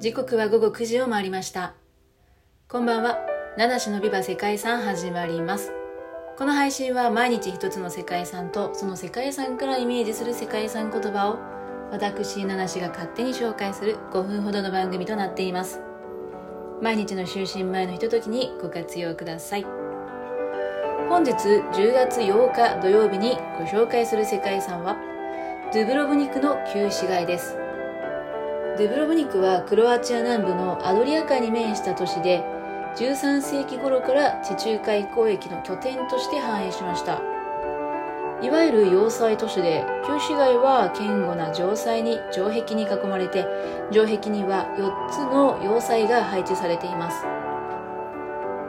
時刻は午後9時を回りました。こんばんは。七種のビバ世界遺産始まります。この配信は毎日一つの世界遺産とその世界遺産からイメージする世界遺産言葉を私七種が勝手に紹介する5分ほどの番組となっています。毎日の就寝前のひとときにご活用ください。本日10月8日土曜日にご紹介する世界遺産はドゥブロブニクの旧市街です。ドゥブロブニクはクロアチア南部のアドリア海に面した都市で13世紀頃から地中海交易の拠点として繁栄しました。いわゆる要塞都市で旧市街は堅固な城塞に城壁に囲まれて城壁には4つの要塞が配置されています。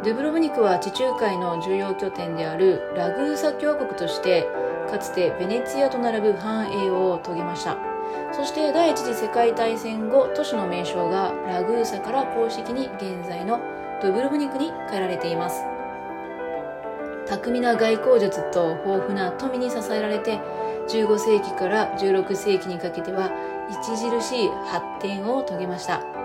ドゥブロブニクは地中海の重要拠点であるラグーサ共和国としてかつてベネツィアと並ぶ繁栄を遂げました。そして第一次世界大戦後都市の名称がラグーサから公式に現在のドブルブニクに変えられています。巧みな外交術と豊富な富に支えられて15世紀から16世紀にかけては著しい発展を遂げました。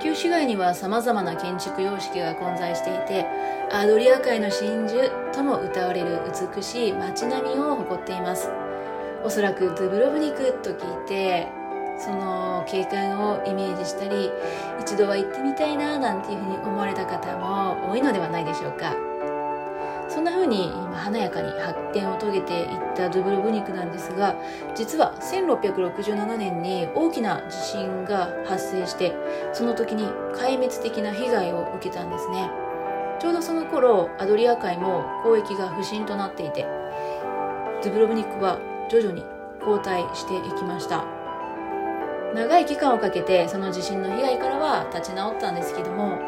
旧市街には様々な建築様式が混在していてアドリア海の真珠とも歌われる美しい街並みを誇っています。おそらくドゥブロブニクと聞いてその景観をイメージしたり一度は行ってみたいななんていうふうに思われた方も多いのではないでしょうか。そんな風に華やかに発展を遂げていったドゥブロブニクなんですが実は1667年に大きな地震が発生してその時に壊滅的な被害を受けたんですね。ちょうどその頃アドリア海も交易が不振となっていてドゥブロブニクは徐々に後退していきました。長い期間をかけてその地震の被害からは立ち直ったんですけども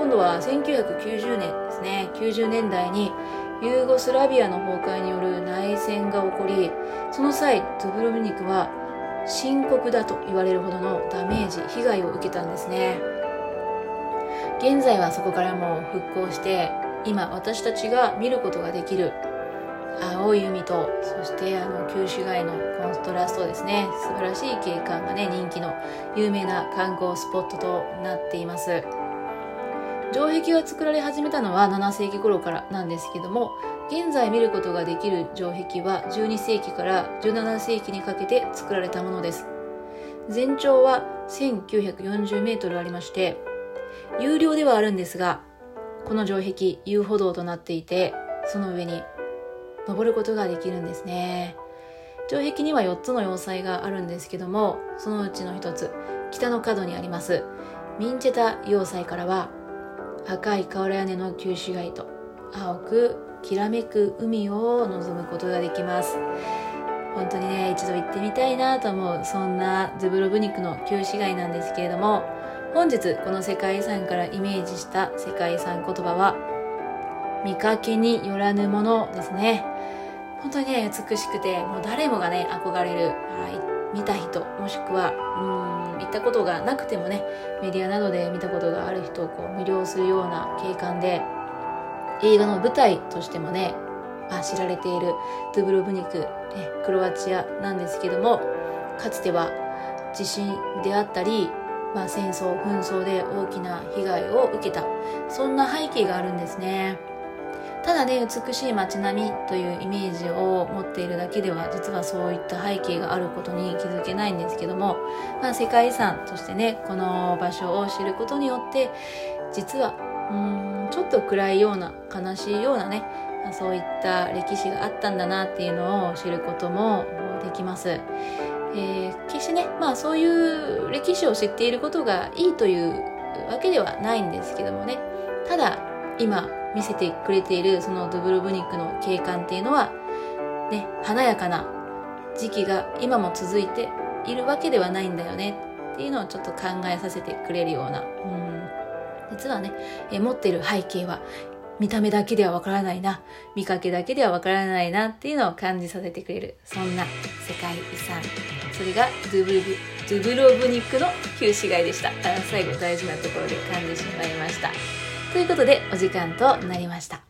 今度は1990年ですね。90年代にユーゴスラビアの崩壊による内戦が起こりその際ドブロブニクは深刻だと言われるほどのダメージ被害を受けたんですね。現在はそこからも復興して今私たちが見ることができる青い海とそしてあの旧市街のコントラストですね。素晴らしい景観がね人気の有名な観光スポットとなっています。城壁が作られ始めたのは7世紀頃からなんですけども現在見ることができる城壁は12世紀から17世紀にかけて作られたものです。全長は1940メートルありまして有料ではあるんですがこの城壁遊歩道となっていてその上に登ることができるんですね。城壁には4つの要塞があるんですけどもそのうちの1つ北の角にありますミンチェタ要塞からは赤い瓦屋根の旧市街と青くきらめく海を望むことができます。本当にね一度行ってみたいなと思うそんなズブロブニクの旧市街なんですけれども本日この世界遺産からイメージした世界遺産言葉は見かけによらぬものですね。本当にね美しくてもう誰もがね憧れる、はい、見た人もしくはうん行ったことがなくてもねメディアなどで見たことがある人をこう魅了するような景観で映画の舞台としてもねあ知られているドゥブロブニク、ね、クロアチアなんですけどもかつては地震であったり、まあ、戦争紛争で大きな被害を受けたそんな背景があるんですね。ただね美しい街並みというイメージを持っているだけでは実はそういった背景があることに気づけないんですけども、まあ、世界遺産としてねこの場所を知ることによって実はうんちょっと暗いような悲しいようなねそういった歴史があったんだなっていうのを知ることもできます。えー、決してね、まあそういう歴史を知っていることがいいというわけではないんですけどもね、ただ今見せてくれているそのドゥブロブニックの景観っていうのは、ね、華やかな時期が今も続いているわけではないんだよねっていうのをちょっと考えさせてくれるような、うん、実はね、え持ってる背景は見た目だけではわからないな、見かけだけではわからないなっていうのを感じさせてくれる、そんな世界遺産。それがドゥブルブ、ドゥブロブニックの旧市街でした。最後大事なところで噛んでしまいました。ということでお時間となりました。